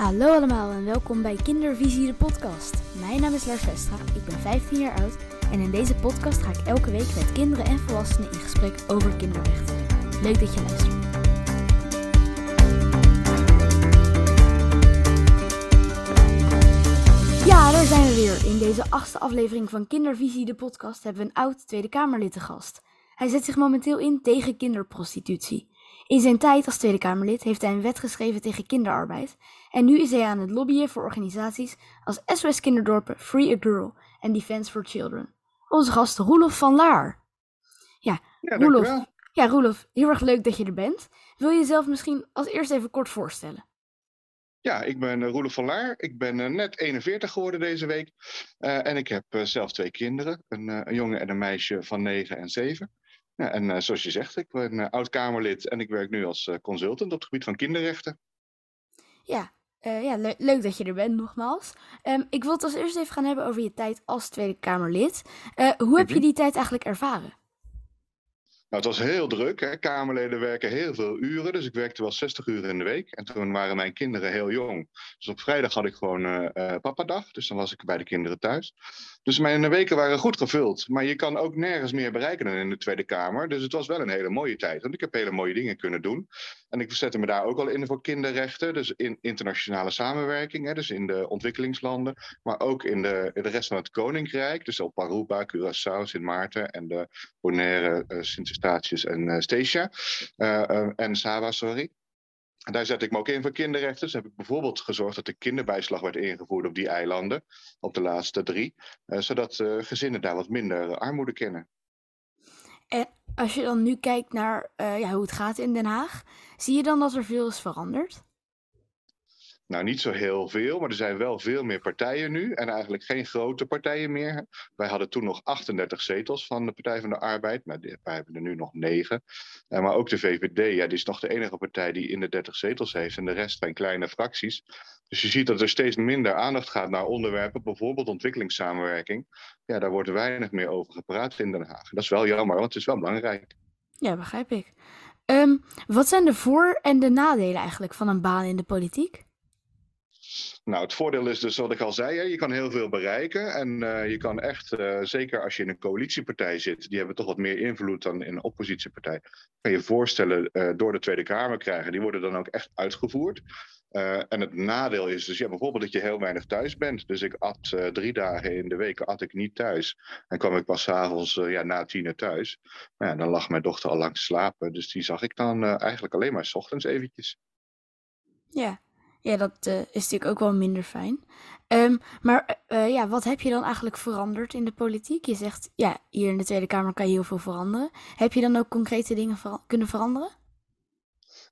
Hallo allemaal en welkom bij Kindervisie de podcast. Mijn naam is Lars Vestra, ik ben 15 jaar oud en in deze podcast ga ik elke week met kinderen en volwassenen in gesprek over kinderrechten. Leuk dat je luistert. Ja, daar zijn we weer. In deze achtste aflevering van Kindervisie de podcast hebben we een oud Tweede Kamerlid te gast. Hij zet zich momenteel in tegen kinderprostitutie. In zijn tijd als Tweede Kamerlid heeft hij een wet geschreven tegen kinderarbeid. En nu is hij aan het lobbyen voor organisaties als SOS Kinderdorpen, Free a Girl en Defense for Children. Onze gast Roelof van Laar. Ja, Ja, Roelof. Ja, Roelof, heel erg leuk dat je er bent. Wil je jezelf misschien als eerst even kort voorstellen? Ja, ik ben uh, Roelof van Laar. Ik ben eh, net 41 geworden deze week. Eh, en ik heb eh, zelf twee kinderen. Een, eh, een jongen en een meisje van 9 en 7. Ja, en eh, zoals je zegt, ik ben eh, oud-Kamerlid en ik werk nu als eh, consultant op het gebied van kinderrechten. Ja, ja le- leuk dat je er bent nogmaals. Ehm, ik wil het als eerst even gaan hebben over je tijd als Tweede Kamerlid. Hoe heb je Mhm. die tijd eigenlijk ervaren? Nou, het was heel druk. Hè. Kamerleden werken heel veel uren. Dus ik werkte wel 60 uur in de week. En toen waren mijn kinderen heel jong. Dus op vrijdag had ik gewoon eh, papadag. Dus dan was ik bij de kinderen thuis. Dus mijn weken waren goed gevuld. Maar je kan ook nergens meer bereiken dan in de Tweede Kamer. Dus het was wel een hele mooie tijd. Want ik heb hele mooie dingen kunnen doen. En ik zette me daar ook al in voor kinderrechten. Dus in internationale samenwerking. Hè, dus in de ontwikkelingslanden. Maar ook in de, de rest van het Koninkrijk. Dus op Aruba, Curaçao, Sint Maarten en de Bonaire, eh, Sint Eustatius en eh Statia. Eh, en Saba, sorry. En daar zet ik me ook in voor kinderrechten. Dus heb ik bijvoorbeeld gezorgd dat de kinderbijslag werd ingevoerd op die eilanden. Op de laatste drie. eh, zodat eh, gezinnen daar wat minder armoede kennen. En als je dan nu kijkt naar eh, ja, hoe het gaat in Den Haag, zie je dan dat er veel is veranderd? Nou, niet zo heel veel, maar er zijn wel veel meer partijen nu. En eigenlijk geen grote partijen meer. Wij hadden toen nog 38 zetels van de Partij van de Arbeid. Maar wij hebben er nu nog negen. Eh, maar ook de VVD, ja, die is nog de enige partij die in de 30 zetels heeft. En de rest zijn kleine fracties. Dus je ziet dat er steeds minder aandacht gaat naar onderwerpen. Bijvoorbeeld ontwikkelingssamenwerking. Ja, daar wordt weinig meer over gepraat in Den Haag. Dat is wel jammer, want het is wel belangrijk. Ja, begrijp ik. Ehm, wat zijn de voor- en de nadelen eigenlijk van een baan in de politiek? Nou, het voordeel is dus wat ik al zei, hè, je kan heel veel bereiken. En eh, je kan echt, eh, zeker als je in een coalitiepartij zit, die hebben toch wat meer invloed dan in een oppositiepartij. Kan je voorstellen eh, door de Tweede Kamer krijgen, die worden dan ook echt uitgevoerd. En het nadeel is dus ja, bijvoorbeeld dat je heel weinig thuis bent. Dus ik at drie dagen in de week at ik niet thuis. En kwam ik pas 's avonds uh, ja, na tien thuis. Nou ja, dan lag mijn dochter al lang slapen. Dus die zag ik dan eigenlijk alleen maar 's ochtends eventjes. Ja, ja dat uh, is natuurlijk ook wel minder fijn. Um, maar uh, ja, wat heb je dan eigenlijk veranderd in de politiek? Je zegt, ja, hier in de Tweede Kamer kan je heel veel veranderen. Heb je dan ook concrete dingen kunnen veranderen?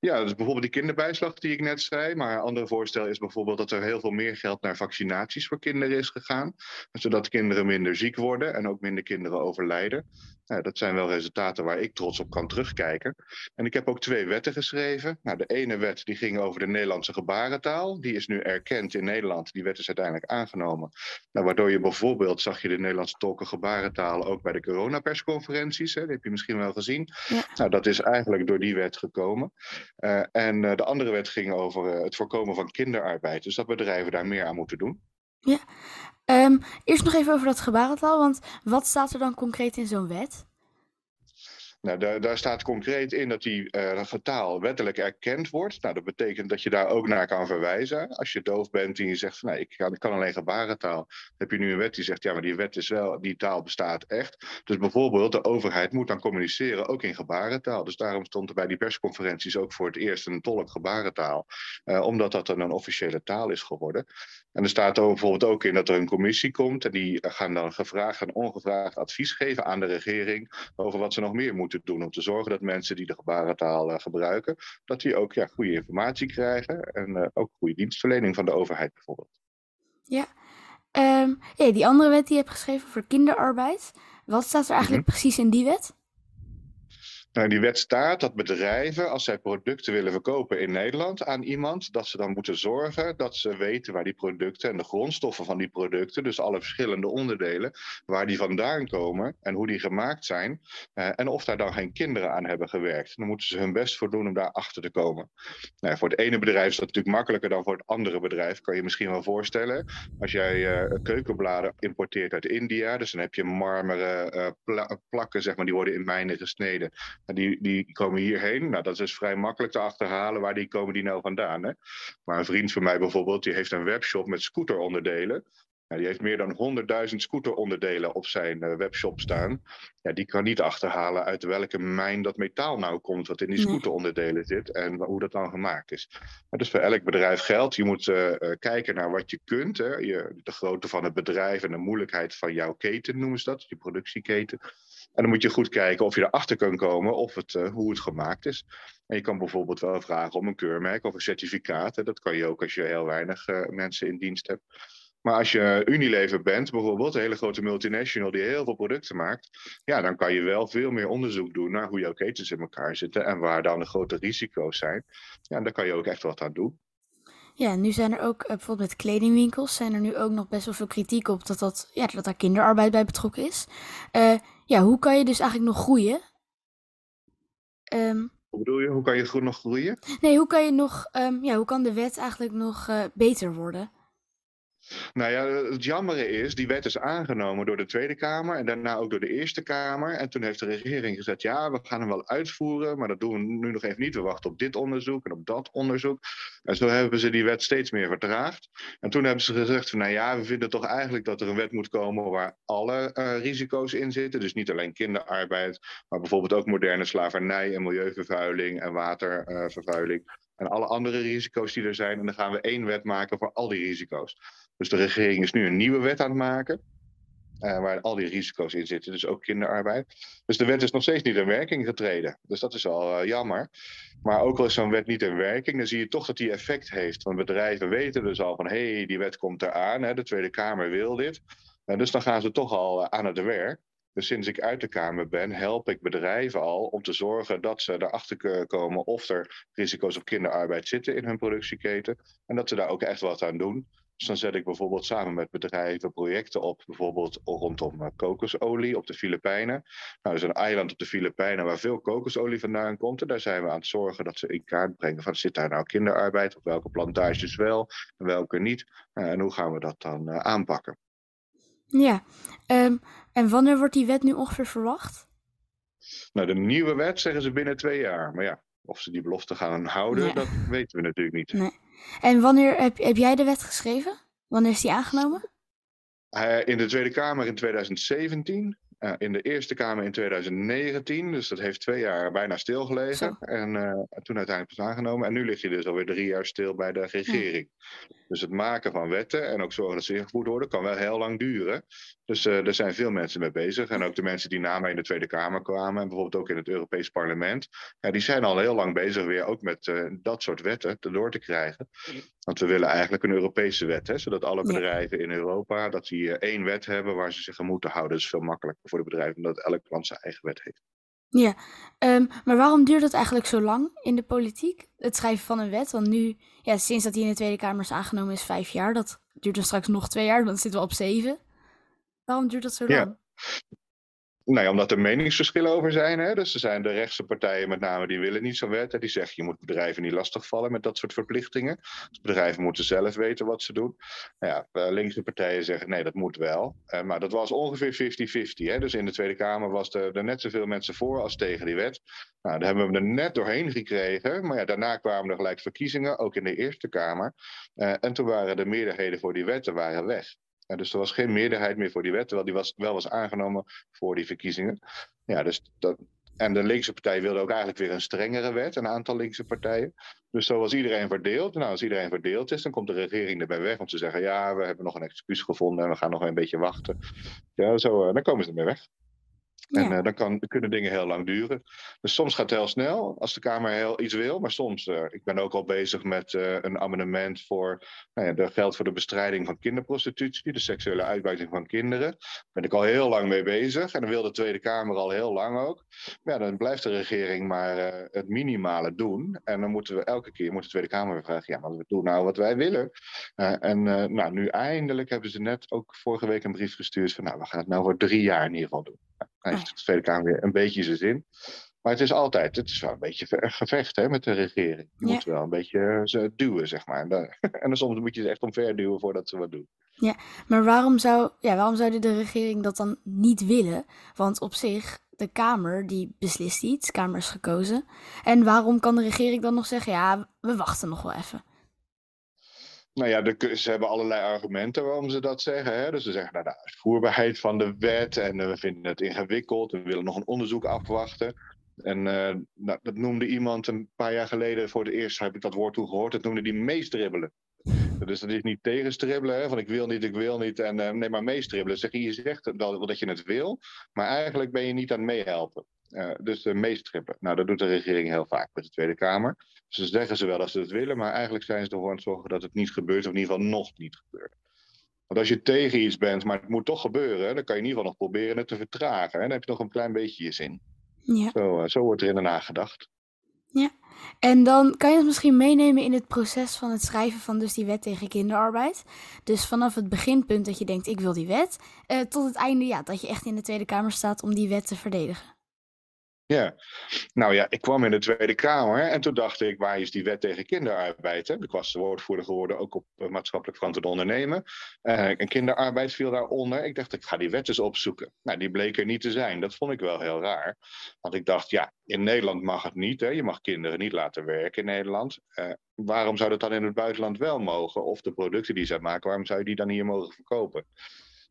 Ja, dus bijvoorbeeld die kinderbijslag die ik net zei. Maar een ander voorstel is bijvoorbeeld dat er heel veel meer geld naar vaccinaties voor kinderen is gegaan. Zodat kinderen minder ziek worden en ook minder kinderen overlijden. Nou, dat zijn wel resultaten waar ik trots op kan terugkijken. En ik heb ook twee wetten geschreven. Nou, de ene wet die ging over de Nederlandse gebarentaal. Die is nu erkend in Nederland. Die wet is uiteindelijk aangenomen. Nou, waardoor je bijvoorbeeld, zag je de Nederlandse tolken gebarentaal ook bij de coronapersconferenties. Hè? Dat heb je misschien wel gezien. Ja. Nou, dat is eigenlijk door die wet gekomen. Uh, en uh, de andere wet ging over uh, het voorkomen van kinderarbeid. Dus dat bedrijven daar meer aan moeten doen. Ja. Um, eerst nog even over dat gebarentaal. Want wat staat er dan concreet in zo'n wet? Nou, daar, daar, staat concreet in dat die uh, taal wettelijk erkend wordt. Nou, dat betekent dat je daar ook naar kan verwijzen. Als je doof bent en je zegt van nee, ik kan, ik kan alleen gebarentaal. heb je nu een wet die zegt ja, maar die wet is wel, die taal bestaat echt. Dus bijvoorbeeld de overheid moet dan communiceren ook in gebarentaal. Dus daarom stond er bij die persconferenties ook voor het eerst een tolk gebarentaal. Uh, omdat dat dan een officiële taal is geworden. En er staat er bijvoorbeeld ook in dat er een commissie komt. En die gaan dan gevraagd en ongevraagd advies geven aan de regering over wat ze nog meer moeten doen om te zorgen dat mensen die de gebarentaal uh, gebruiken, dat die ook ja, goede informatie krijgen en uh, ook goede dienstverlening van de overheid bijvoorbeeld. Ja. Um, ja, die andere wet die je hebt geschreven voor kinderarbeid, wat staat er eigenlijk mm -hmm. precies in die wet? Nou, die wet staat dat bedrijven, als zij producten willen verkopen in Nederland aan iemand, dat ze dan moeten zorgen dat ze weten waar die producten en de grondstoffen van die producten, dus alle verschillende onderdelen, waar die vandaan komen en hoe die gemaakt zijn. Uh, en of daar dan geen kinderen aan hebben gewerkt. Dan moeten ze hun best voor doen om daar achter te komen. Nou, voor het ene bedrijf is dat natuurlijk makkelijker dan voor het andere bedrijf. Kan je misschien wel voorstellen. Als jij uh, keukenbladen importeert uit India, dus dan heb je marmeren pla plakken, zeg maar, die worden in mijnen gesneden. En die, die komen hierheen. Nou, dat is dus vrij makkelijk te achterhalen. Waar die komen die nou vandaan? Hè? Maar een vriend van mij bijvoorbeeld, die heeft een webshop met scooteronderdelen. Ja, die heeft meer dan 100.000 scooteronderdelen op zijn uh, webshop staan. Ja, die kan niet achterhalen uit welke mijn dat metaal nou komt, wat in die scooteronderdelen zit en hoe dat dan gemaakt is. Maar dus voor elk bedrijf geldt, je moet uh, kijken naar wat je kunt. Hè. Je, de grootte van het bedrijf en de moeilijkheid van jouw keten noemen ze dat, je productieketen. En dan moet je goed kijken of je erachter kan komen of het, uh, hoe het gemaakt is. En je kan bijvoorbeeld wel vragen om een keurmerk of een certificaat. Hè. Dat kan je ook als je heel weinig mensen in dienst hebt. Maar als je Unilever bent, bijvoorbeeld, een hele grote multinational die heel veel producten maakt, ja, dan kan je wel veel meer onderzoek doen naar hoe jouw ketens in elkaar zitten en waar dan de grote risico's zijn. Ja, daar kan je ook echt wat aan doen. Ja, nu zijn er ook, uh, bijvoorbeeld met kledingwinkels, zijn er nu ook nog best wel veel kritiek op dat, dat, ja, dat daar kinderarbeid bij betrokken is. Uh, ja, hoe kan je dus eigenlijk nog groeien? Um, hoe bedoel je? Hoe kan je nog groeien? Nee, hoe kan je nog, um, ja, hoe kan de wet eigenlijk nog uh, beter worden? Nou ja, het jammere is, die wet is aangenomen door de Tweede Kamer en daarna ook door de Eerste Kamer. En toen heeft de regering gezegd, ja, we gaan hem wel uitvoeren, maar dat doen we nu nog even niet. We wachten op dit onderzoek en op dat onderzoek. En zo hebben ze die wet steeds meer vertraagd. En toen hebben ze gezegd van, nou ja, we vinden toch eigenlijk dat er een wet moet komen waar alle uh, risico's in zitten. Dus niet alleen kinderarbeid, maar bijvoorbeeld ook moderne slavernij en milieuvervuiling en watervervuiling. Uh, en alle andere risico's die er zijn. En dan gaan we één wet maken voor al die risico's. Dus de regering is nu een nieuwe wet aan het maken. Uh, waar al die risico's in zitten, dus ook kinderarbeid. Dus de wet is nog steeds niet in werking getreden. Dus dat is al uh, jammer. Maar ook al is zo'n wet niet in werking, dan zie je toch dat die effect heeft. Want bedrijven weten dus al van hé, hey, die wet komt eraan, hè, de Tweede Kamer wil dit. En dus dan gaan ze toch al aan het werk. Dus sinds ik uit de Kamer ben, help ik bedrijven al om te zorgen dat ze erachter komen of er risico's op kinderarbeid zitten in hun productieketen. En dat ze daar ook echt wat aan doen. Dus dan zet ik bijvoorbeeld samen met bedrijven projecten op, bijvoorbeeld rondom eh, kokosolie op de Filipijnen. Nou, er is een eiland op de Filipijnen waar veel kokosolie vandaan komt. En daar zijn we aan het zorgen dat ze in kaart brengen van zit daar nou kinderarbeid, op welke plantages wel en welke niet. Uh, en hoe gaan we dat dan uh, aanpakken? Ja, um, en wanneer wordt die wet nu ongeveer verwacht? Nou, de nieuwe wet zeggen ze binnen twee jaar. Maar ja, of ze die belofte gaan houden, nee. dat weten we natuurlijk niet. Nee. En wanneer heb, heb jij de wet geschreven? Wanneer is die aangenomen? Uh, in de Tweede Kamer in 2017. Uh, in de Eerste Kamer in 2019. Dus dat heeft twee jaar bijna stilgelegen. Zo. En uh, toen uiteindelijk pas aangenomen. En nu ligt hij dus alweer drie jaar stil bij de regering. Ja. Dus het maken van wetten en ook zorgen dat ze ingevoerd worden, kan wel heel lang duren. Dus uh, er zijn veel mensen mee bezig. En ook de mensen die na mij in de Tweede Kamer kwamen, en bijvoorbeeld ook in het Europees Parlement, ja, die zijn al heel lang bezig weer ook met uh, dat soort wetten door te krijgen. Want we willen eigenlijk een Europese wet, hè, zodat alle bedrijven ja. in Europa dat die uh, één wet hebben waar ze zich aan moeten houden. Dat is veel makkelijker voor de bedrijven, omdat elk land zijn eigen wet heeft. Ja, um, maar waarom duurt het eigenlijk zo lang in de politiek? Het schrijven van een wet, want nu, ja, sinds dat die in de Tweede Kamer is aangenomen, is vijf jaar. Dat duurt dan straks nog twee jaar, dan zitten we op zeven. Waarom duurt dat zo lang? Ja. Nou ja, omdat er meningsverschillen over zijn. Hè? Dus er zijn de rechtse partijen met name, die willen niet zo'n wet. Hè? Die zeggen, je moet bedrijven niet lastigvallen met dat soort verplichtingen. Dus bedrijven moeten zelf weten wat ze doen. Nou ja, eh, linkse partijen zeggen, nee, dat moet wel. Uh, maar dat was ongeveer 50-50. Dus in de Tweede Kamer was er, er net zoveel mensen voor als tegen die wet. Nou, daar hebben we er net doorheen gekregen. Maar ja, daarna kwamen er gelijk verkiezingen, ook in de Eerste Kamer. Uh, en toen waren de meerderheden voor die wetten waren weg. Ja, dus er was geen meerderheid meer voor die wet, terwijl die was, wel was aangenomen voor die verkiezingen. Ja, dus dat, en de linkse partij wilde ook eigenlijk weer een strengere wet, een aantal linkse partijen. Dus zo was iedereen verdeeld. Nou, als iedereen verdeeld is, dan komt de regering erbij weg om te zeggen: ja, we hebben nog een excuus gevonden en we gaan nog een beetje wachten. Ja, zo, dan komen ze ermee weg. En uh, dan, kan, kunnen dingen heel lang duren. Dus soms gaat het heel snel als de Kamer heel iets wil. Maar soms, uh, ik ben ook al bezig met uh, een amendement voor nou ja, de geld voor de bestrijding van kinderprostitutie, de seksuele uitbuiting van kinderen. Daar ben ik al heel lang mee bezig. En dan wil de Tweede Kamer al heel lang ook. Maar ja, dan blijft de regering maar het minimale doen. En dan moeten we elke keer moet de Tweede Kamer weer vragen: ja, maar we doen nou wat wij willen. en nou, nu eindelijk hebben ze net ook vorige week een brief gestuurd van nou, we gaan het nou voor drie jaar in ieder geval doen. Dan heeft de Tweede Kamer weer een beetje zijn zin. Maar het is altijd, het is wel een beetje gevecht hè, met de regering. Je moet wel een beetje eh, ze duwen, zeg maar. En dan, en dan soms moet je ze echt omver duwen voordat ze wat doen. Ja, maar waarom zou, ja, waarom zou de regering dat dan niet willen? Want op zich, de Kamer die beslist iets, de Kamer is gekozen. En waarom kan de regering dan nog zeggen, ja, we wachten nog wel even? Nou ja, de, ze hebben allerlei argumenten waarom ze dat zeggen. Hè? Dus ze zeggen, nou, de uitvoerbaarheid van de wet en eh, we vinden het ingewikkeld. We willen nog een onderzoek afwachten. En uh, nou, dat noemde iemand een paar jaar geleden, voor het eerst heb ik dat woord toen gehoord, dat noemde die meestribbelen. Dus dat is niet tegenstribbelen, hè, van ik wil niet, ik wil niet, en uh, nee, maar meestribbelen. Zeg, je zegt wel dat je het wil, maar eigenlijk ben je niet aan het meehelpen. Uh, dus uh, meestrippen. Nou, dat doet de regering heel vaak met de Tweede Kamer. Ze zeggen ze wel dat ze het willen, maar eigenlijk zijn ze ervoor aan het zorgen dat het niet gebeurt, of in ieder geval nog niet gebeurt. Want als je tegen iets bent, maar het moet toch gebeuren, dan kan je in ieder geval nog proberen het te vertragen. En dan heb je nog een klein beetje je zin. Ja. Zo, uh, zo wordt er in Den Haag gedacht. Ja, en dan kan je ons misschien meenemen in het proces van het schrijven van dus die wet tegen kinderarbeid. Dus vanaf het beginpunt dat je denkt ik wil die wet, uh, tot het einde ja, dat je echt in de Tweede Kamer staat om die wet te verdedigen. Ja, nou ja, ik kwam in de Tweede Kamer en toen dacht ik, waar is die wet tegen kinderarbeid? Hè? Ik was woordvoerder geworden, ook op uh, maatschappelijk verantwoord ondernemen. Uh, en kinderarbeid viel daaronder. Ik dacht, ik ga die wet eens opzoeken. Nou, die bleek er niet te zijn. Dat vond ik wel heel raar. Want ik dacht, ja, in Nederland mag het niet. Hè? Je mag kinderen niet laten werken in Nederland. Uh, waarom zou dat dan in het buitenland wel mogen? Of de producten die zij maken, waarom zou je die dan hier mogen verkopen?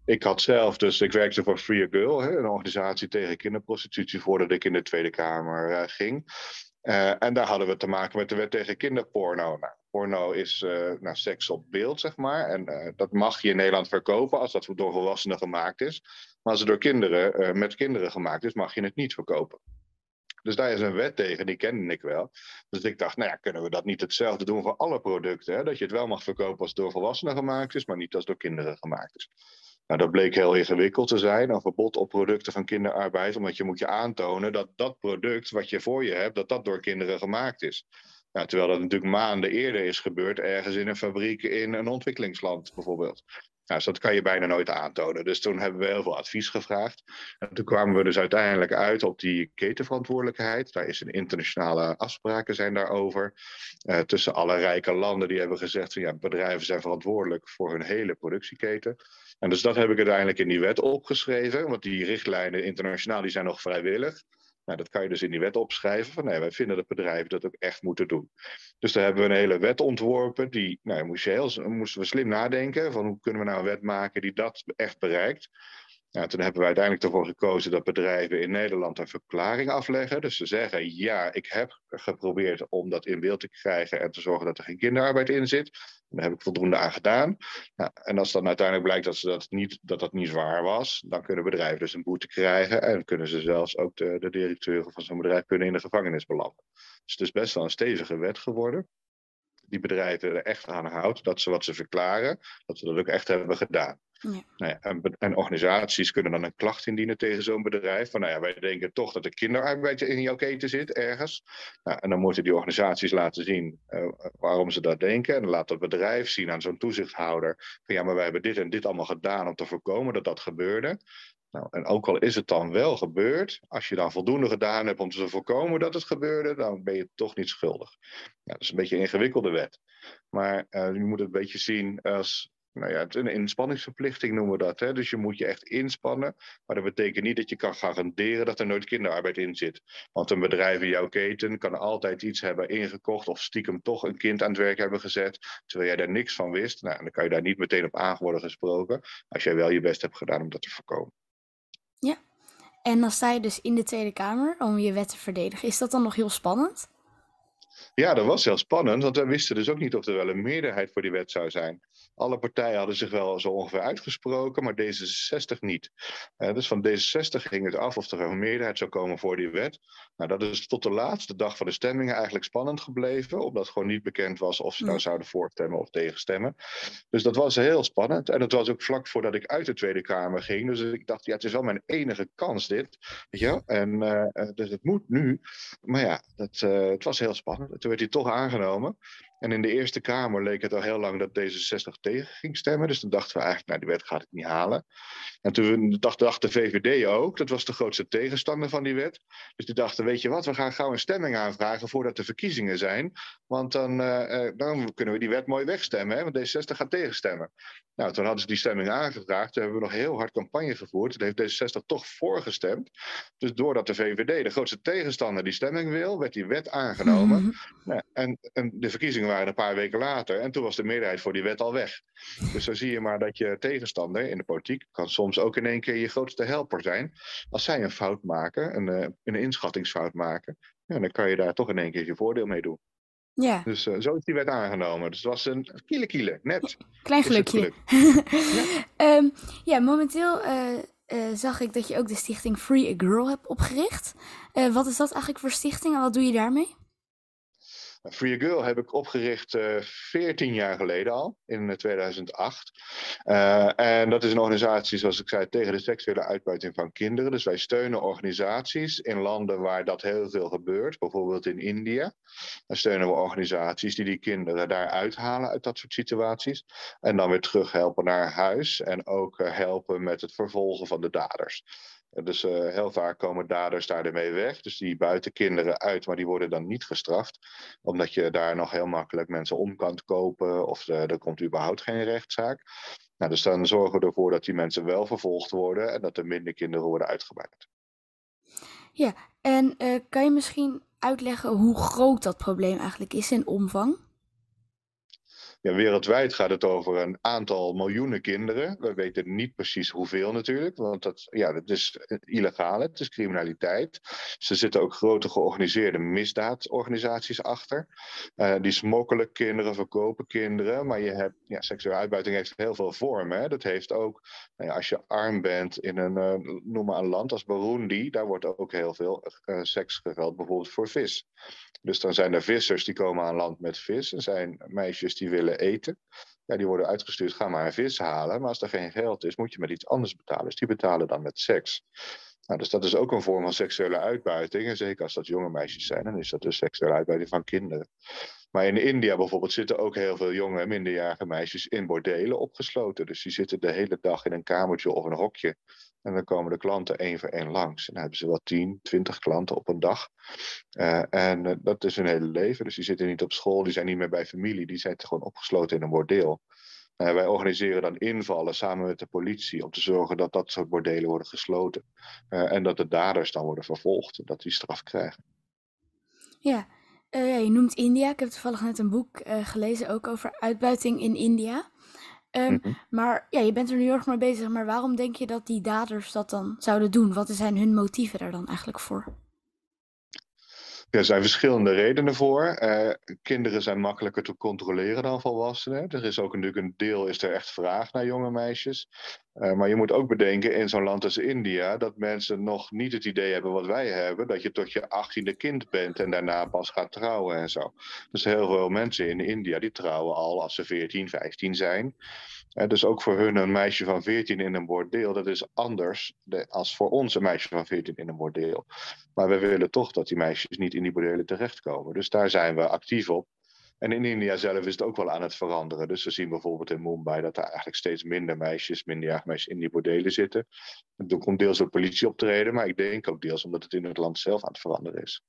Ik had zelf, dus ik werkte voor Free a Girl, hè, een organisatie tegen kinderprostitutie, voordat ik in de Tweede Kamer uh, ging. Uh, en daar hadden we te maken met de wet tegen kinderporno. Nou, porno is uh, nou, seks op beeld, zeg maar. En dat mag je in Nederland verkopen als dat door volwassenen gemaakt is. Maar als het door kinderen, met kinderen gemaakt is, mag je het niet verkopen. Dus daar is een wet tegen, die kende ik wel. Dus ik dacht, nou ja, kunnen we dat niet hetzelfde doen voor alle producten? Hè? Dat je het wel mag verkopen als het door volwassenen gemaakt is, maar niet als door kinderen gemaakt is. Nou, dat bleek heel ingewikkeld te zijn, een verbod op producten van kinderarbeid, omdat je moet je aantonen dat dat product wat je voor je hebt, dat dat door kinderen gemaakt is. Nou, terwijl dat natuurlijk maanden eerder is gebeurd, ergens in een fabriek in een ontwikkelingsland bijvoorbeeld. Nou, dus dat kan je bijna nooit aantonen. Dus toen hebben we heel veel advies gevraagd. En toen kwamen we dus uiteindelijk uit op die ketenverantwoordelijkheid. Daar is een internationale afspraken zijn daarover. Uh, tussen alle rijke landen die hebben gezegd van ja, bedrijven zijn verantwoordelijk voor hun hele productieketen. En dus dat heb ik uiteindelijk in die wet opgeschreven, want die richtlijnen internationaal die zijn nog vrijwillig. Nou, dat kan je dus in die wet opschrijven van nee, wij vinden dat bedrijven dat ook echt moeten doen. Dus daar hebben we een hele wet ontworpen. Die nou, je heel, moesten we slim nadenken van hoe kunnen we nou een wet maken die dat echt bereikt. Nou, toen hebben we uiteindelijk ervoor gekozen dat bedrijven in Nederland een verklaring afleggen. Dus ze zeggen, ja, ik heb geprobeerd om dat in beeld te krijgen en te zorgen dat er geen kinderarbeid in zit. Daar heb ik voldoende aan gedaan. Nou, en als dan uiteindelijk blijkt dat, ze dat, niet, dat dat niet waar was, dan kunnen bedrijven dus een boete krijgen. En kunnen ze zelfs ook de, de directeuren van zo'n bedrijf kunnen in de gevangenis belanden. Dus het is best wel een stevige wet geworden. Die bedrijven er echt aan houdt dat ze wat ze verklaren, dat ze dat ook echt hebben gedaan. Ja. Nou ja, en, organisaties kunnen dan een klacht indienen tegen zo'n bedrijf. Van nou ja, wij denken toch dat er kinderarbeid in jouw keten zit ergens. Nou, en dan moeten die organisaties laten zien uh, waarom ze dat denken. En dan laat dat bedrijf zien aan zo'n toezichthouder. Van ja, maar wij hebben dit en dit allemaal gedaan om te voorkomen dat dat gebeurde. Nou, en ook al is het dan wel gebeurd, als je dan voldoende gedaan hebt om te voorkomen dat het gebeurde, dan ben je toch niet schuldig. Ja, dat is een beetje een ingewikkelde wet. Maar uh, je moet het een beetje zien als nou ja, een inspanningsverplichting noemen we dat. Hè? Dus je moet je echt inspannen. Maar dat betekent niet dat je kan garanderen dat er nooit kinderarbeid in zit. Want een bedrijf in jouw keten kan altijd iets hebben ingekocht of stiekem toch een kind aan het werk hebben gezet. Terwijl jij daar niks van wist. Nou, dan kan je daar niet meteen op aan worden gesproken. Als jij wel je best hebt gedaan om dat te voorkomen. Ja, en dan sta je dus in de Tweede Kamer om je wet te verdedigen. Is dat dan nog heel spannend? Ja, dat was heel spannend, want we wisten dus ook niet of er wel een meerderheid voor die wet zou zijn. Alle partijen hadden zich wel zo ongeveer uitgesproken, maar D66 niet. dus van D66 ging het af of er een meerderheid zou komen voor die wet. Nou, dat is tot de laatste dag van de stemmingen eigenlijk spannend gebleven, omdat gewoon niet bekend was of ze nou zouden voorstemmen of tegenstemmen. Dus dat was heel spannend. En dat was ook vlak voordat ik uit de Tweede Kamer ging. Dus ik dacht, ja, het is wel mijn enige kans dit. Weet je En uh, dus het moet nu. Maar ja, dat, uh, het was heel spannend. Toen werd hij toch aangenomen. En in de Eerste Kamer leek het al heel lang dat D66 tegen ging stemmen. Dus toen dachten we eigenlijk, nou, die wet gaat het niet halen. En toen dacht, dacht de VVD ook, dat was de grootste tegenstander van die wet. Dus die dachten, weet je wat, we gaan gauw een stemming aanvragen voordat de verkiezingen zijn. Want dan, uh, dan kunnen we die wet mooi wegstemmen, hè? want D66 gaat tegenstemmen. Nou, toen hadden ze die stemming aangevraagd. Toen hebben we nog heel hard campagne gevoerd. Toen heeft D66 toch voorgestemd. Dus doordat de VVD, de grootste tegenstander, die stemming wil, werd die wet aangenomen. Mhm. ja, en, en de verkiezingen waren een paar weken later. En toen was de meerderheid voor die wet al weg. Dus dan zie je maar dat je tegenstander in de politiek kan soms ook in één keer je grootste helper zijn. Als zij een fout maken, een, eh, een inschattingsfout maken, ja, dan kan je daar toch in één keer je voordeel mee doen. Ja. Dus uh, zo is die wet aangenomen. Dus het was een kiele kiele, net. Klein gelukje. ja. um, ja. momenteel uh, uh, zag ik dat je ook de stichting Free a Girl hebt opgericht. wat is dat eigenlijk voor stichting en wat doe je daarmee? Free a Girl heb ik opgericht uh, eh, 14 jaar geleden al, in 2008. Uh, eh, en dat is een organisatie, zoals ik zei, tegen de seksuele uitbuiting van kinderen. Dus wij steunen organisaties in landen waar dat heel veel gebeurt, bijvoorbeeld in India. Dan steunen we organisaties die die kinderen daar uithalen uit dat soort situaties. En dan weer terug helpen naar huis en ook helpen met het vervolgen van de daders. Dus uh, heel vaak komen daders daar ermee weg. Dus die buiten kinderen uit, maar die worden dan niet gestraft. Omdat je daar nog heel makkelijk mensen om kan kopen of uh, er komt überhaupt geen rechtszaak. Nou, dus dan zorgen we ervoor dat die mensen wel vervolgd worden en dat er minder kinderen worden uitgebuit. Ja, en uh, kan je misschien uitleggen hoe groot dat probleem eigenlijk is in omvang? Wereldwijd gaat het over een aantal miljoenen kinderen. We weten niet precies hoeveel natuurlijk, want dat, ja, dat is illegaal, het is criminaliteit. Er zitten ook grote georganiseerde misdaadorganisaties achter. Uh, die smokkelen kinderen, verkopen kinderen. Maar je hebt, ja, seksuele uitbuiting heeft heel veel vormen. Dat heeft ook, nou ja, als je arm bent in een, uh, noem maar een land als Burundi, daar wordt ook heel veel seks geveld, bijvoorbeeld voor vis. Dus dan zijn er vissers die komen aan land met vis. Er zijn meisjes die willen eten. Ja, die worden uitgestuurd, ga maar een vis halen. Maar als er geen geld is, moet je met iets anders betalen. Dus die betalen dan met seks. Nou, dus dat is ook een vorm van seksuele uitbuiting. En zeker als dat jonge meisjes zijn, dan is dat dus seksuele uitbuiting van kinderen. Maar in India bijvoorbeeld zitten ook heel veel jonge, minderjarige meisjes in bordelen opgesloten. Dus die zitten de hele dag in een kamertje of een hokje en dan komen de klanten één voor één langs. En dan hebben ze wel 10, 20 klanten op een dag. Uh, en uh, dat is hun hele leven. Dus die zitten niet op school, die zijn niet meer bij familie. Die zijn gewoon opgesloten in een bordeel. Uh, wij organiseren dan invallen samen met de politie om te zorgen dat dat soort bordelen worden gesloten. en dat de daders dan worden vervolgd en dat die straf krijgen. Ja, ja je noemt India. Ik heb toevallig net een boek gelezen ook over uitbuiting in India. Um, mm -hmm. Maar ja, je bent er nu erg mee bezig. Maar waarom denk je dat die daders dat dan zouden doen? Wat zijn hun motieven daar dan eigenlijk voor? er zijn verschillende redenen voor. Uh, kinderen zijn makkelijker te controleren dan volwassenen. Er is ook natuurlijk een deel, is er echt vraag naar jonge meisjes. Uh, maar je moet ook bedenken in zo'n land als India dat mensen nog niet het idee hebben wat wij hebben, dat je tot je achttiende kind bent en daarna pas gaat trouwen en zo. Dus heel veel mensen in India die trouwen al als ze 14, 15 zijn dus ook voor hun een meisje van 14 in een bordeel, dat is anders als voor ons een meisje van 14 in een bordeel. Maar we willen toch dat die meisjes niet in die bordelen terechtkomen. Dus daar zijn we actief op. En in India zelf is het ook wel aan het veranderen. Dus we zien bijvoorbeeld in Mumbai dat er eigenlijk steeds minder meisjes, minderjarige meisjes in die bordelen zitten. Dat komt deels door politie optreden, maar ik denk ook deels omdat het in het land zelf aan het veranderen is.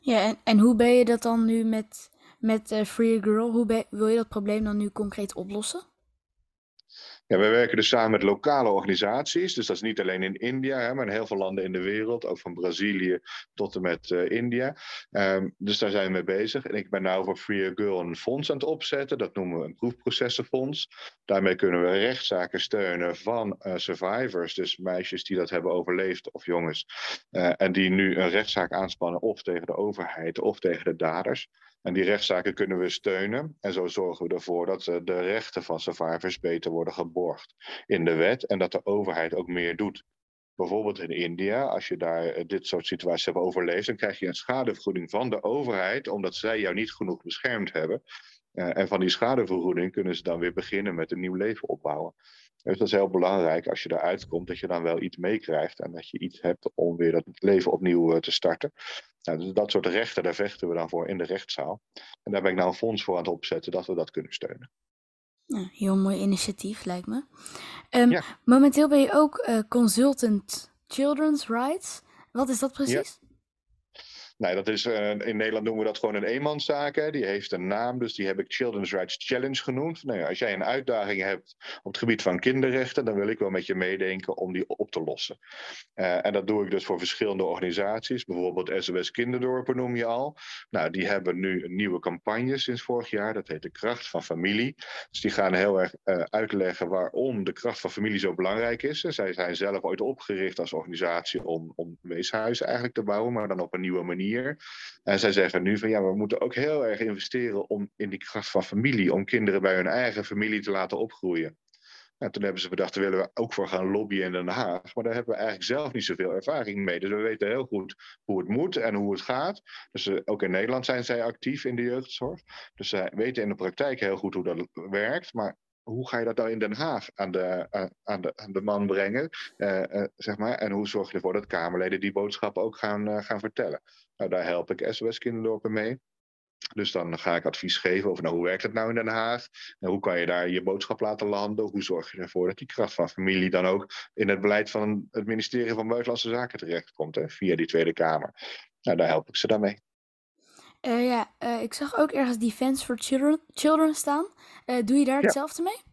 Ja, en, en hoe ben je dat dan nu met, met uh, Free Girl? Hoe wil je dat probleem dan nu concreet oplossen? Ja, wij werken dus samen met lokale organisaties. Dus dat is niet alleen in India, hè, maar in heel veel landen in de wereld. Ook van Brazilië tot en met uh, India. Um, dus daar zijn we mee bezig. En ik ben nou voor Free Girl een fonds aan het opzetten. Dat noemen we een proefprocessenfonds. Daarmee kunnen we rechtszaken steunen van uh, survivors. Dus meisjes die dat hebben overleefd of jongens. Uh, en die nu een rechtszaak aanspannen of tegen de overheid of tegen de daders. En die rechtszaken kunnen we steunen. En zo zorgen we ervoor dat de rechten van survivors beter worden geborgd in de wet. En dat de overheid ook meer doet. Bijvoorbeeld in India, als je daar dit soort situaties hebt overleefd, dan krijg je een schadevergoeding van de overheid, omdat zij jou niet genoeg beschermd hebben. en van die schadevergoeding kunnen ze dan weer beginnen met een nieuw leven opbouwen. Dus dat is heel belangrijk als je eruit komt, dat je dan wel iets meekrijgt en dat je iets hebt om weer dat leven opnieuw eh, te starten. Nou, dus dat soort rechten, daar vechten we dan voor in de rechtszaal. En daar ben ik nou een fonds voor aan het opzetten dat we dat kunnen steunen. Heel mooi initiatief, lijkt me. Um, Momenteel ben je ook uh, consultant Children's Rights. Wat is dat precies? Nee, dat is, uh, in Nederland noemen we dat gewoon een eenmanszaak. Hè. Die heeft een naam, dus die heb ik Children's Rights Challenge genoemd. Nou, als jij een uitdaging hebt op het gebied van kinderrechten, dan wil ik wel met je meedenken om die op te lossen. Uh, en dat doe ik dus voor verschillende organisaties. Bijvoorbeeld SOS Kinderdorpen noem je al. Nou, die hebben nu een nieuwe campagne sinds vorig jaar. Dat heet de kracht van familie. Dus die gaan heel erg uh, uitleggen waarom de kracht van familie zo belangrijk is. zij zijn zelf ooit opgericht als organisatie om, om weeshuizen eigenlijk te bouwen, maar dan op een nieuwe manier. En zij zeggen nu van ja, we moeten ook heel erg investeren om, in die kracht van familie, om kinderen bij hun eigen familie te laten opgroeien. En toen hebben ze bedacht, daar willen we ook voor gaan lobbyen in Den Haag. Maar daar hebben we eigenlijk zelf niet zoveel ervaring mee. Dus we weten heel goed hoe het moet en hoe het gaat. Dus uh, ook in Nederland zijn zij actief in de jeugdzorg. Dus zij weten in de praktijk heel goed hoe dat werkt. Maar hoe ga je dat dan in Den Haag aan de, de, aan de man brengen? Uh, uh, zeg maar? En hoe zorg je ervoor dat Kamerleden die boodschap ook gaan, gaan vertellen? Nou, daar help ik SOS Kinderdorpen mee. Dus dan ga ik advies geven over nou, hoe werkt het nou in Den Haag? En hoe kan je daar je boodschap laten landen? Hoe zorg je ervoor dat die kracht van familie dan ook in het beleid van het ministerie van Buitenlandse Zaken terechtkomt, hè, via die Tweede Kamer? Nou, daar help ik ze dan mee. Uh, ja, uh, ik zag ook ergens Defense for Children, children staan. Uh, doe je daar hetzelfde mee?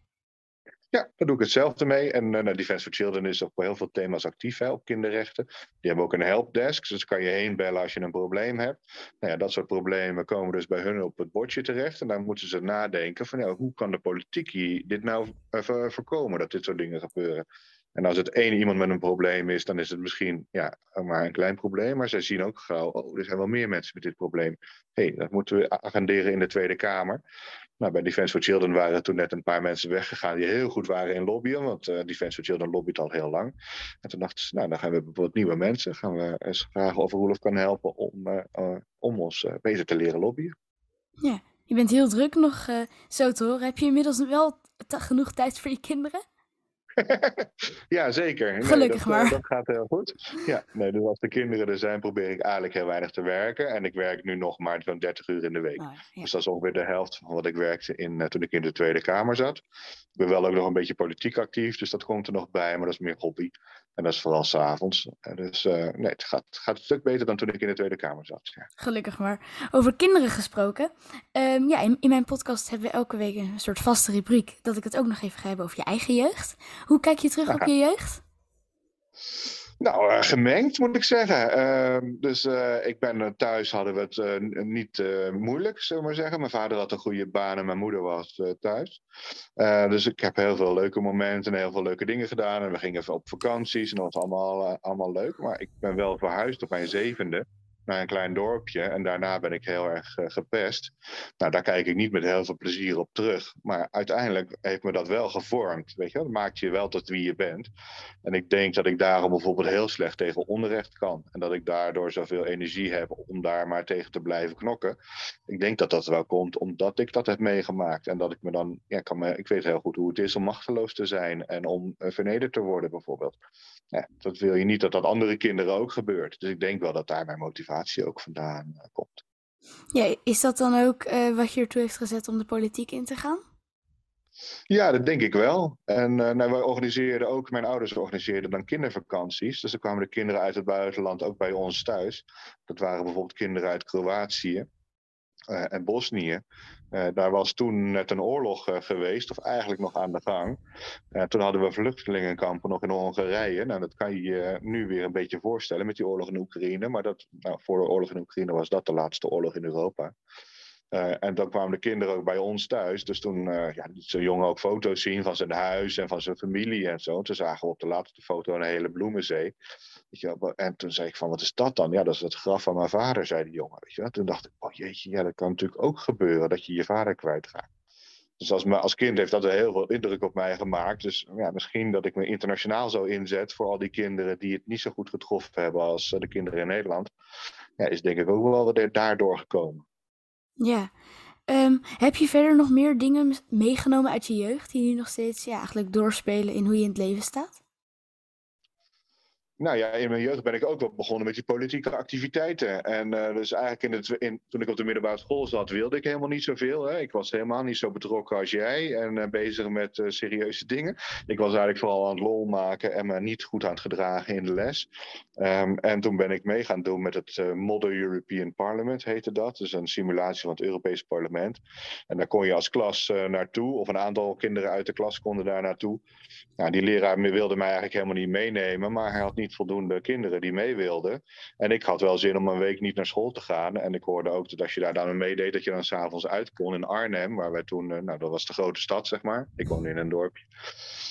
Ja, daar doe ik hetzelfde mee. En uh, Defense for Children is op heel veel thema's actief hè, op kinderrechten. Die hebben ook een helpdesk, dus kan je heen bellen als je een probleem hebt. Nou ja, dat soort problemen komen dus bij hun op het bordje terecht. En dan moeten ze nadenken van hoe kan de politiek hier dit nou voorkomen, dat dit soort dingen gebeuren. En als het één iemand met een probleem is, dan is het misschien ja, maar een klein probleem. Maar zij zien ook gauw, oh, er zijn wel meer mensen met dit probleem. Hé, hey, dat moeten we agenderen in de Tweede Kamer. Nou, bij Defense for Children waren toen net een paar mensen weggegaan die heel goed waren in lobbyen. Want uh, Defense for Children lobbyt al heel lang. En toen dachten ze, nou, dan gaan we bijvoorbeeld nieuwe mensen. Gaan we eens vragen of Roelof kan helpen om, uh, uh, om ons beter te leren lobbyen. Ja, je bent heel druk nog zo te horen. Heb je inmiddels wel genoeg tijd voor je kinderen? ja, zeker. Nee, Gelukkig dat, maar. Dat gaat heel goed. Ja, nee, dus als de kinderen er zijn, probeer ik eigenlijk heel weinig te werken. En ik werk nu nog maar zo'n 30 uur in de week. Oh, ja. Dus dat is ongeveer de helft van wat ik werkte in, uh, toen ik in de Tweede Kamer zat. Ik ben wel ook nog een beetje politiek actief, dus dat komt er nog bij, maar dat is meer hobby. En dat is vooral s'avonds. Dus uh, nee, het gaat, gaat een stuk beter dan toen ik in de Tweede Kamer zat. Ja. Gelukkig maar. Over kinderen gesproken. Um, ja, in, in, mijn podcast hebben we elke week een soort vaste rubriek. Dat ik het ook nog even ga hebben over je eigen jeugd. Hoe kijk je terug op je jeugd? Nou, uh, gemengd moet ik zeggen. Uh, dus uh, ik ben thuis hadden we het niet moeilijk, zullen we maar zeggen. Mijn vader had een goede baan en mijn moeder was thuis. dus ik heb heel veel leuke momenten en heel veel leuke dingen gedaan. En we gingen op vakanties en dat was allemaal, allemaal leuk. Maar ik ben wel verhuisd op mijn zevende naar een klein dorpje. En daarna ben ik heel erg uh, gepest. Nou, daar kijk ik niet met heel veel plezier op terug. Maar uiteindelijk heeft me dat wel gevormd. Weet je, dat maakt je wel tot wie je bent. En ik denk dat ik daarom bijvoorbeeld heel slecht tegen onrecht kan. En dat ik daardoor zoveel energie heb om daar maar tegen te blijven knokken. Ik denk dat dat wel komt omdat ik dat heb meegemaakt. En dat ik me dan, ja, kan me, ik weet heel goed hoe het is om machteloos te zijn. En om uh, vernederd te worden bijvoorbeeld. Ja, dat wil je niet dat dat andere kinderen ook gebeurt. Dus ik denk wel dat daar mijn motivatie ook vandaan uh, komt. Ja, is dat dan ook uh, wat je ertoe heeft gezet om de politiek in te gaan? Ja, dat denk ik wel. En uh, nou, wij organiseerden ook, mijn ouders organiseerden dan kindervakanties. Dus dan kwamen de kinderen uit het buitenland ook bij ons thuis. Dat waren bijvoorbeeld kinderen uit Kroatië en Bosnië. Uh, daar was toen net een oorlog uh, geweest, of eigenlijk nog aan de gang. Uh, toen hadden we vluchtelingenkampen nog in Hongarije. Nou, dat kan je je nu weer een beetje voorstellen met die oorlog in Oekraïne. Maar dat, nou, voor de oorlog in Oekraïne was dat de laatste oorlog in Europa. en dan kwamen de kinderen ook bij ons thuis. Dus toen ja, liet zo'n jongen ook foto's zien van zijn huis en van zijn familie en zo. Toen zagen we op de laatste foto een hele bloemenzee. En toen zei ik van, wat is dat dan? Ja, dat is het graf van mijn vader, zei die jongen. Weet je. Toen dacht ik, oh jeetje, ja, dat kan natuurlijk ook gebeuren, dat je je vader kwijtraakt. Dus als, als kind heeft dat heel veel indruk op mij gemaakt. Dus ja, misschien dat ik me internationaal zo inzet voor al die kinderen die het niet zo goed getroffen hebben als de kinderen in Nederland. Ja, is denk ik ook wel wat daardoor gekomen. Ja, Ehm, heb je verder nog meer dingen meegenomen uit je jeugd die nu nog steeds ja, eigenlijk doorspelen in hoe je in het leven staat? Nou ja, in mijn jeugd ben ik ook wel begonnen met die politieke activiteiten. En uh, dus eigenlijk in het, in, toen ik op de middelbare school zat, wilde ik helemaal niet zoveel. Hè. Ik was helemaal niet zo betrokken als jij en uh, bezig met uh, serieuze dingen. Ik was eigenlijk vooral aan het lol maken en me niet goed aan het gedragen in de les. Um, en toen ben ik mee gaan doen met het Model European Parliament, heette dat. Dus een simulatie van het Europese parlement. En daar kon je als klas naartoe, of een aantal kinderen uit de klas konden daar naartoe. Nou, die leraar wilde mij eigenlijk helemaal niet meenemen, maar hij had niet voldoende kinderen die mee wilden. En ik had wel zin om een week niet naar school te gaan. En ik hoorde ook dat als je daar dan meedeed, dat je dan s'avonds uit kon in Arnhem, waar wij toen, eh, nou dat was de grote stad zeg maar. Ik woonde in een dorpje.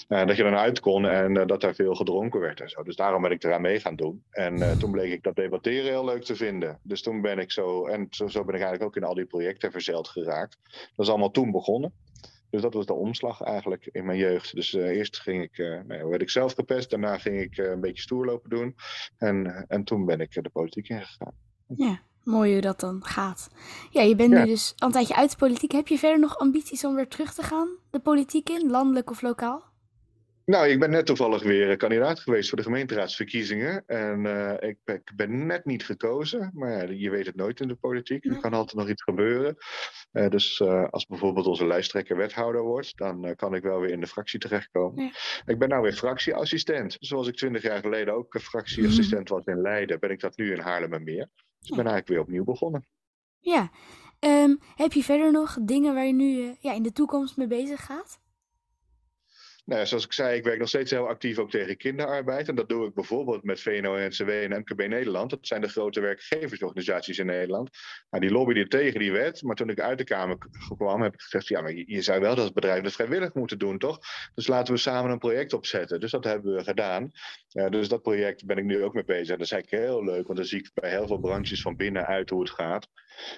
Uh, dat je dan uit kon en uh, dat daar veel gedronken werd en zo. Dus daarom ben ik eraan mee gaan doen. En toen bleek ik dat debatteren heel leuk te vinden. Dus toen ben ik zo, en zo, zo ben ik eigenlijk ook in al die projecten verzeild geraakt. Dat is allemaal toen begonnen. Dus dat was de omslag eigenlijk in mijn jeugd. Dus uh, eerst ging ik, uh, nou, werd ik zelf gepest, daarna ging ik uh, een beetje stoerlopen doen. En, en toen ben ik de politiek ingegaan. Ja, mooi hoe dat dan gaat. Ja, je bent ja. nu dus al een tijdje uit de politiek. Heb je verder nog ambities om weer terug te gaan, de politiek in, landelijk of lokaal? Nou, ik ben net toevallig weer kandidaat geweest voor de gemeenteraadsverkiezingen. En uh, ik, ik, ben net niet gekozen. Maar ja, je weet het nooit in de politiek. Er kan altijd nog iets gebeuren. Uh, dus uh, als bijvoorbeeld onze lijsttrekker wethouder wordt, dan kan ik wel weer in de fractie terechtkomen. Ja. Ik ben nou weer fractieassistent. Zoals ik twintig jaar geleden ook fractieassistent was in Leiden, ben ik dat nu in Haarlemmermeer. Dus ik ben eigenlijk weer opnieuw begonnen. Ja. Um, heb je verder nog dingen waar je nu ja, in de toekomst mee bezig gaat? Nou zoals ik zei, ik werk nog steeds heel actief ook tegen kinderarbeid. En dat doe ik bijvoorbeeld met VNO-NCW en MKB Nederland. Dat zijn de grote werkgeversorganisaties in Nederland. Nou, die lobbyden tegen die wet. Maar toen ik uit de Kamer kwam, heb ik gezegd... ja, maar je zou wel dat bedrijf dat vrijwillig moeten doen, toch? Dus laten we samen een project opzetten. Dus dat hebben we gedaan. Dus dat project ben ik nu ook mee bezig. En dat is eigenlijk heel leuk, want dan zie ik bij heel veel branches van binnenuit hoe het gaat.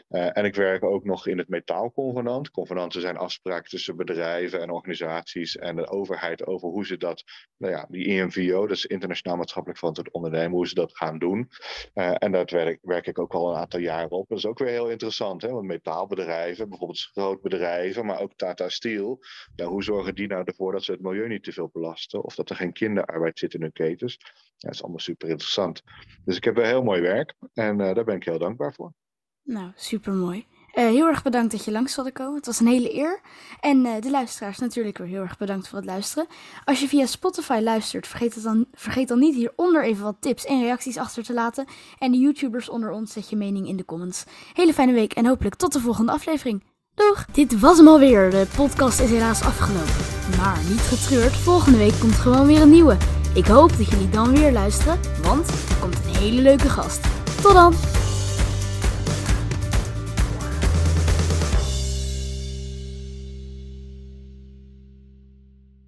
Uh, en ik werk ook nog in het metaalconvenant. Convenanten zijn afspraken tussen bedrijven en organisaties en de overheid over hoe ze dat, nou ja, die IMVO, dat is internationaal maatschappelijk verantwoord ondernemen, hoe ze dat gaan doen. Uh, en daar werk, werk, ik ook al een aantal jaren op. Dat is ook weer heel interessant, hè? want metaalbedrijven, bijvoorbeeld grootbedrijven, maar ook Tata Steel, hoe zorgen die nou ervoor dat ze het milieu niet te veel belasten of dat er geen kinderarbeid zit in hun ketens? Ja, dat is allemaal super interessant. Dus ik heb wel heel mooi werk en uh, daar ben ik heel dankbaar voor. Nou, super mooi. Uh, heel erg bedankt dat je langs wilde komen. Het was een hele eer. En uh, de luisteraars natuurlijk weer heel erg bedankt voor het luisteren. Als je via Spotify luistert, vergeet, het dan, vergeet dan niet hieronder even wat tips en reacties achter te laten. En de YouTubers onder ons, zet je mening in de comments. Hele fijne week en hopelijk tot de volgende aflevering. Doeg! Dit was hem alweer. De podcast is helaas afgelopen. Maar niet getreurd, volgende week komt gewoon weer een nieuwe. Ik hoop dat jullie dan weer luisteren, want er komt een hele leuke gast. Tot dan!